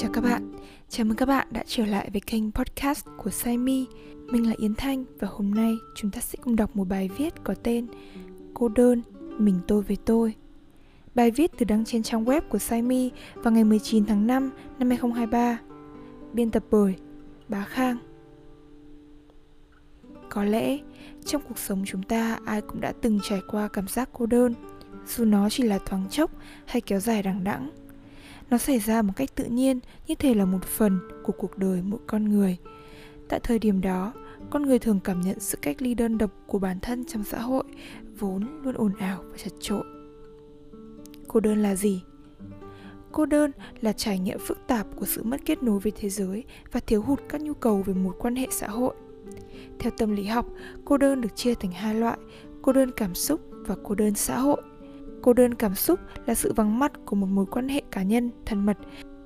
Chào các bạn, chào mừng các bạn đã trở lại với kênh podcast của Saimi. Mình là Yến Thanh và hôm nay chúng ta sẽ cùng đọc một bài viết có tên Cô đơn, mình tôi với tôi. Bài viết được đăng trên trang web của Saimi vào ngày 19 tháng 5 năm 2023. Biên tập bởi Bá Khang. Có lẽ trong cuộc sống chúng ta ai cũng đã từng trải qua cảm giác cô đơn, dù nó chỉ là thoáng chốc hay kéo dài đằng đẵng nó xảy ra một cách tự nhiên, như thể là một phần của cuộc đời mỗi con người. Tại thời điểm đó, con người thường cảm nhận sự cách ly đơn độc của bản thân trong xã hội, vốn luôn ồn ào và chật trội cô đơn là gì? Cô đơn là trải nghiệm phức tạp của sự mất kết nối với thế giới và thiếu hụt các nhu cầu về một quan hệ xã hội. Theo tâm lý học, cô đơn được chia thành hai loại, cô đơn cảm xúc và cô đơn xã hội. Cô đơn cảm xúc là sự vắng mặt của một mối quan hệ cá nhân, thân mật.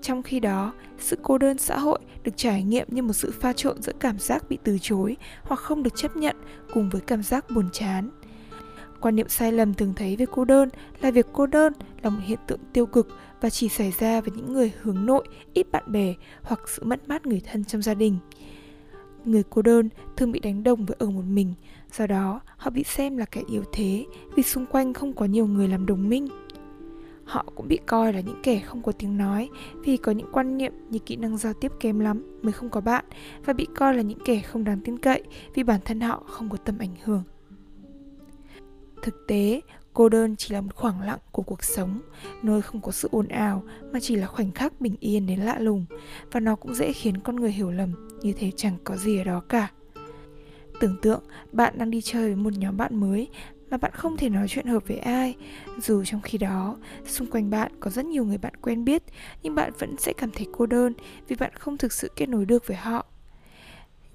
Trong khi đó, sự cô đơn xã hội được trải nghiệm như một sự pha trộn giữa cảm giác bị từ chối hoặc không được chấp nhận cùng với cảm giác buồn chán. Quan niệm sai lầm thường thấy về cô đơn là việc cô đơn là một hiện tượng tiêu cực và chỉ xảy ra với những người hướng nội, ít bạn bè hoặc sự mất mát người thân trong gia đình. Người cô đơn thường bị đánh đồng với ở một mình, do đó họ bị xem là kẻ yếu thế vì xung quanh không có nhiều người làm đồng minh họ cũng bị coi là những kẻ không có tiếng nói vì có những quan niệm như kỹ năng giao tiếp kém lắm mới không có bạn và bị coi là những kẻ không đáng tin cậy vì bản thân họ không có tầm ảnh hưởng. Thực tế, cô đơn chỉ là một khoảng lặng của cuộc sống, nơi không có sự ồn ào mà chỉ là khoảnh khắc bình yên đến lạ lùng và nó cũng dễ khiến con người hiểu lầm như thế chẳng có gì ở đó cả. Tưởng tượng bạn đang đi chơi với một nhóm bạn mới mà bạn không thể nói chuyện hợp với ai. Dù trong khi đó xung quanh bạn có rất nhiều người bạn quen biết nhưng bạn vẫn sẽ cảm thấy cô đơn vì bạn không thực sự kết nối được với họ.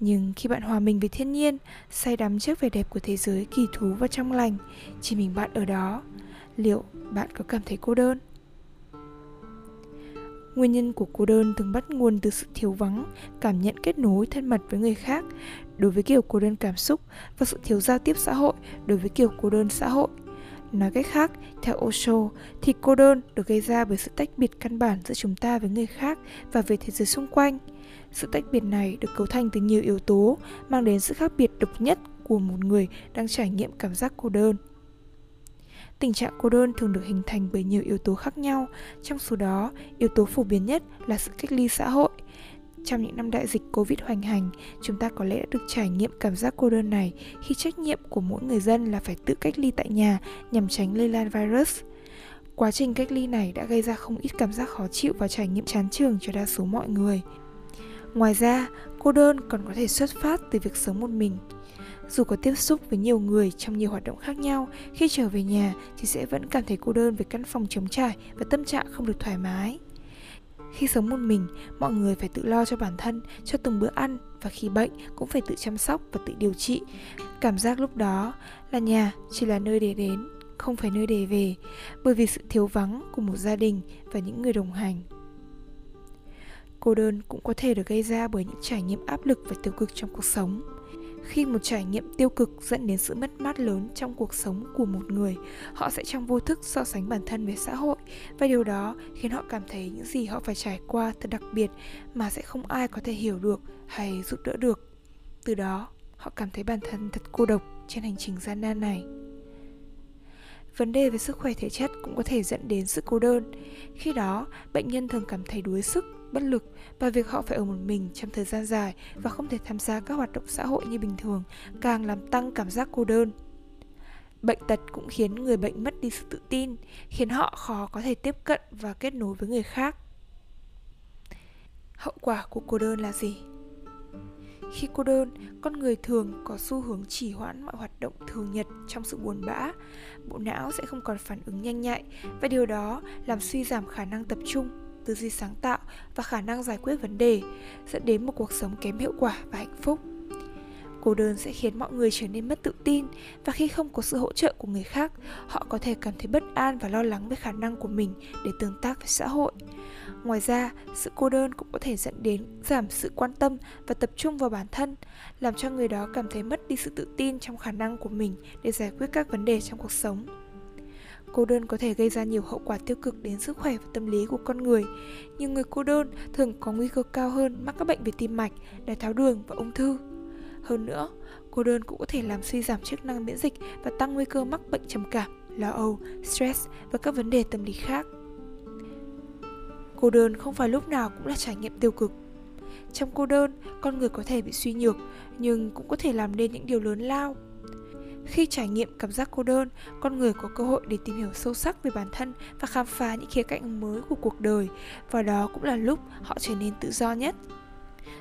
Nhưng khi bạn hòa mình với thiên nhiên say đắm trước vẻ đẹp của thế giới kỳ thú và trong lành chỉ mình bạn ở đó liệu bạn có cảm thấy cô đơn? Nguyên nhân của cô đơn thường bắt nguồn từ sự thiếu vắng, cảm nhận kết nối thân mật với người khác đối với kiểu cô đơn cảm xúc và sự thiếu giao tiếp xã hội đối với kiểu cô đơn xã hội. Nói cách khác, theo Osho, thì cô đơn được gây ra bởi sự tách biệt căn bản giữa chúng ta với người khác và về thế giới xung quanh. Sự tách biệt này được cấu thành từ nhiều yếu tố, mang đến sự khác biệt độc nhất của một người đang trải nghiệm cảm giác cô đơn. Tình trạng cô đơn thường được hình thành bởi nhiều yếu tố khác nhau, trong số đó, yếu tố phổ biến nhất là sự cách ly xã hội. Trong những năm đại dịch Covid hoành hành, chúng ta có lẽ đã được trải nghiệm cảm giác cô đơn này khi trách nhiệm của mỗi người dân là phải tự cách ly tại nhà nhằm tránh lây lan virus. Quá trình cách ly này đã gây ra không ít cảm giác khó chịu và trải nghiệm chán trường cho đa số mọi người. Ngoài ra, cô đơn còn có thể xuất phát từ việc sống một mình. Dù có tiếp xúc với nhiều người trong nhiều hoạt động khác nhau, khi trở về nhà thì sẽ vẫn cảm thấy cô đơn về căn phòng trống trải và tâm trạng không được thoải mái. Khi sống một mình, mọi người phải tự lo cho bản thân, cho từng bữa ăn và khi bệnh cũng phải tự chăm sóc và tự điều trị. Cảm giác lúc đó là nhà chỉ là nơi để đến, không phải nơi để về, bởi vì sự thiếu vắng của một gia đình và những người đồng hành. Cô đơn cũng có thể được gây ra bởi những trải nghiệm áp lực và tiêu cực trong cuộc sống khi một trải nghiệm tiêu cực dẫn đến sự mất mát lớn trong cuộc sống của một người, họ sẽ trong vô thức so sánh bản thân với xã hội. Và điều đó khiến họ cảm thấy những gì họ phải trải qua thật đặc biệt mà sẽ không ai có thể hiểu được hay giúp đỡ được. Từ đó, họ cảm thấy bản thân thật cô độc trên hành trình gian nan này vấn đề về sức khỏe thể chất cũng có thể dẫn đến sự cô đơn. Khi đó, bệnh nhân thường cảm thấy đuối sức, bất lực và việc họ phải ở một mình trong thời gian dài và không thể tham gia các hoạt động xã hội như bình thường càng làm tăng cảm giác cô đơn. Bệnh tật cũng khiến người bệnh mất đi sự tự tin, khiến họ khó có thể tiếp cận và kết nối với người khác. Hậu quả của cô đơn là gì? Khi cô đơn, con người thường có xu hướng chỉ hoãn mọi hoạt động thường nhật trong sự buồn bã. Bộ não sẽ không còn phản ứng nhanh nhạy và điều đó làm suy giảm khả năng tập trung, tư duy sáng tạo và khả năng giải quyết vấn đề, dẫn đến một cuộc sống kém hiệu quả và hạnh phúc cô đơn sẽ khiến mọi người trở nên mất tự tin và khi không có sự hỗ trợ của người khác họ có thể cảm thấy bất an và lo lắng về khả năng của mình để tương tác với xã hội ngoài ra sự cô đơn cũng có thể dẫn đến giảm sự quan tâm và tập trung vào bản thân làm cho người đó cảm thấy mất đi sự tự tin trong khả năng của mình để giải quyết các vấn đề trong cuộc sống cô đơn có thể gây ra nhiều hậu quả tiêu cực đến sức khỏe và tâm lý của con người. Nhiều người cô đơn thường có nguy cơ cao hơn mắc các bệnh về tim mạch, đái tháo đường và ung thư. Hơn nữa, cô đơn cũng có thể làm suy giảm chức năng miễn dịch và tăng nguy cơ mắc bệnh trầm cảm, lo âu, stress và các vấn đề tâm lý khác. Cô đơn không phải lúc nào cũng là trải nghiệm tiêu cực. Trong cô đơn, con người có thể bị suy nhược, nhưng cũng có thể làm nên những điều lớn lao. Khi trải nghiệm cảm giác cô đơn, con người có cơ hội để tìm hiểu sâu sắc về bản thân và khám phá những khía cạnh mới của cuộc đời, và đó cũng là lúc họ trở nên tự do nhất.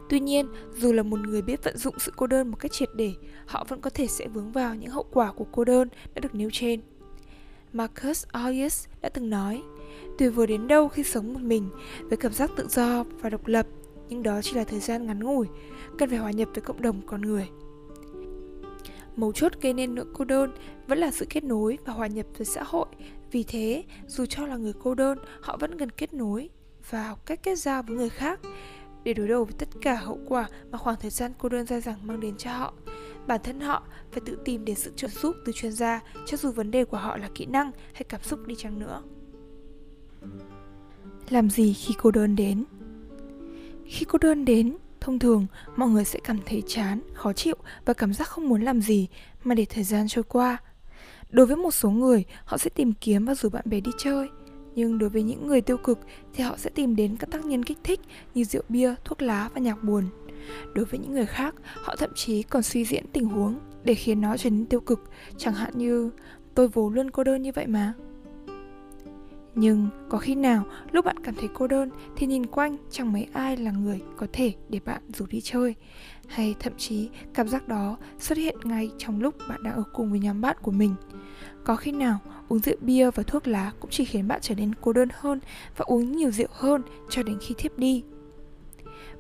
Tuy nhiên, dù là một người biết vận dụng sự cô đơn một cách triệt để, họ vẫn có thể sẽ vướng vào những hậu quả của cô đơn đã được nêu trên. Marcus Aurelius đã từng nói, tuyệt vời đến đâu khi sống một mình với cảm giác tự do và độc lập, nhưng đó chỉ là thời gian ngắn ngủi, cần phải hòa nhập với cộng đồng con người. Mấu chốt gây nên nỗi cô đơn vẫn là sự kết nối và hòa nhập với xã hội. Vì thế, dù cho là người cô đơn, họ vẫn cần kết nối và học cách kết giao với người khác để đối đầu với tất cả hậu quả mà khoảng thời gian cô đơn dài dẳng mang đến cho họ. Bản thân họ phải tự tìm đến sự trợ giúp từ chuyên gia cho dù vấn đề của họ là kỹ năng hay cảm xúc đi chăng nữa. Làm gì khi cô đơn đến? Khi cô đơn đến, thông thường mọi người sẽ cảm thấy chán, khó chịu và cảm giác không muốn làm gì mà để thời gian trôi qua. Đối với một số người, họ sẽ tìm kiếm và rủ bạn bè đi chơi – nhưng đối với những người tiêu cực thì họ sẽ tìm đến các tác nhân kích thích như rượu bia, thuốc lá và nhạc buồn. Đối với những người khác, họ thậm chí còn suy diễn tình huống để khiến nó trở nên tiêu cực, chẳng hạn như tôi vốn luôn cô đơn như vậy mà. Nhưng có khi nào lúc bạn cảm thấy cô đơn thì nhìn quanh chẳng mấy ai là người có thể để bạn rủ đi chơi Hay thậm chí cảm giác đó xuất hiện ngay trong lúc bạn đang ở cùng với nhóm bạn của mình Có khi nào uống rượu bia và thuốc lá cũng chỉ khiến bạn trở nên cô đơn hơn và uống nhiều rượu hơn cho đến khi thiếp đi.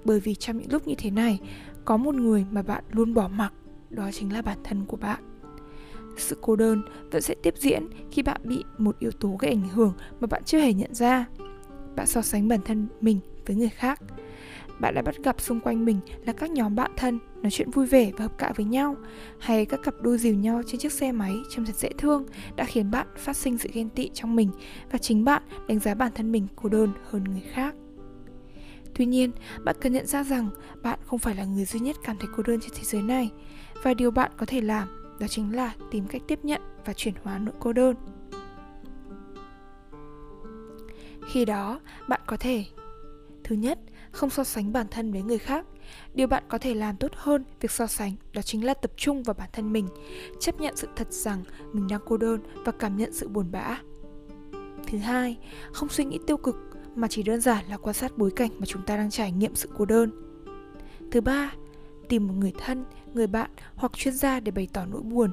Bởi vì trong những lúc như thế này, có một người mà bạn luôn bỏ mặc, đó chính là bản thân của bạn. Sự cô đơn vẫn sẽ tiếp diễn khi bạn bị một yếu tố gây ảnh hưởng mà bạn chưa hề nhận ra. Bạn so sánh bản thân mình với người khác. Bạn đã bắt gặp xung quanh mình là các nhóm bạn thân nói chuyện vui vẻ và hợp cạ với nhau hay các cặp đôi dìu nhau trên chiếc xe máy trông thật dễ thương đã khiến bạn phát sinh sự ghen tị trong mình và chính bạn đánh giá bản thân mình cô đơn hơn người khác. Tuy nhiên, bạn cần nhận ra rằng bạn không phải là người duy nhất cảm thấy cô đơn trên thế giới này. Và điều bạn có thể làm đó chính là tìm cách tiếp nhận và chuyển hóa nỗi cô đơn. Khi đó, bạn có thể Thứ nhất, không so sánh bản thân với người khác. Điều bạn có thể làm tốt hơn việc so sánh đó chính là tập trung vào bản thân mình, chấp nhận sự thật rằng mình đang cô đơn và cảm nhận sự buồn bã. Thứ hai, không suy nghĩ tiêu cực mà chỉ đơn giản là quan sát bối cảnh mà chúng ta đang trải nghiệm sự cô đơn. Thứ ba, tìm một người thân, người bạn hoặc chuyên gia để bày tỏ nỗi buồn.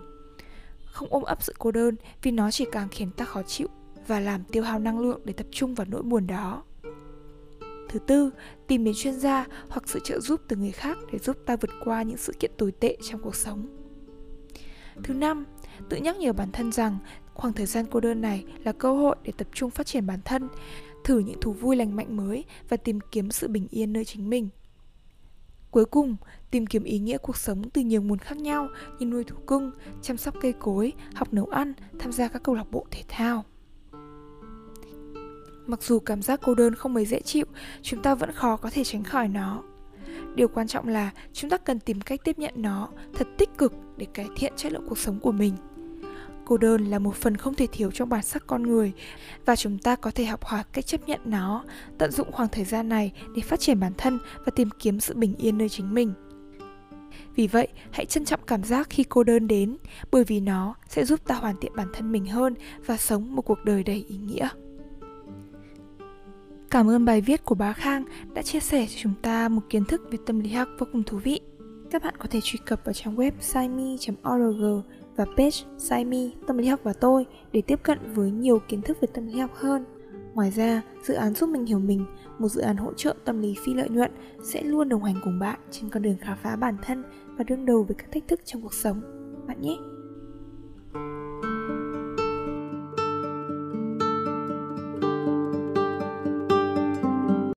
Không ôm ấp sự cô đơn vì nó chỉ càng khiến ta khó chịu và làm tiêu hao năng lượng để tập trung vào nỗi buồn đó. Thứ tư, tìm đến chuyên gia hoặc sự trợ giúp từ người khác để giúp ta vượt qua những sự kiện tồi tệ trong cuộc sống. Thứ năm, tự nhắc nhở bản thân rằng khoảng thời gian cô đơn này là cơ hội để tập trung phát triển bản thân, thử những thú vui lành mạnh mới và tìm kiếm sự bình yên nơi chính mình. Cuối cùng, tìm kiếm ý nghĩa cuộc sống từ nhiều nguồn khác nhau như nuôi thú cưng, chăm sóc cây cối, học nấu ăn, tham gia các câu lạc bộ thể thao. Mặc dù cảm giác cô đơn không mấy dễ chịu, chúng ta vẫn khó có thể tránh khỏi nó. Điều quan trọng là chúng ta cần tìm cách tiếp nhận nó thật tích cực để cải thiện chất lượng cuộc sống của mình. Cô đơn là một phần không thể thiếu trong bản sắc con người và chúng ta có thể học hỏi cách chấp nhận nó, tận dụng khoảng thời gian này để phát triển bản thân và tìm kiếm sự bình yên nơi chính mình. Vì vậy, hãy trân trọng cảm giác khi cô đơn đến, bởi vì nó sẽ giúp ta hoàn thiện bản thân mình hơn và sống một cuộc đời đầy ý nghĩa. Cảm ơn bài viết của bá Khang đã chia sẻ cho chúng ta một kiến thức về tâm lý học vô cùng thú vị. Các bạn có thể truy cập vào trang web saimi.org và page Saimi Tâm lý học và tôi để tiếp cận với nhiều kiến thức về tâm lý học hơn. Ngoài ra, dự án giúp mình hiểu mình, một dự án hỗ trợ tâm lý phi lợi nhuận sẽ luôn đồng hành cùng bạn trên con đường khám phá bản thân và đương đầu với các thách thức trong cuộc sống. Bạn nhé!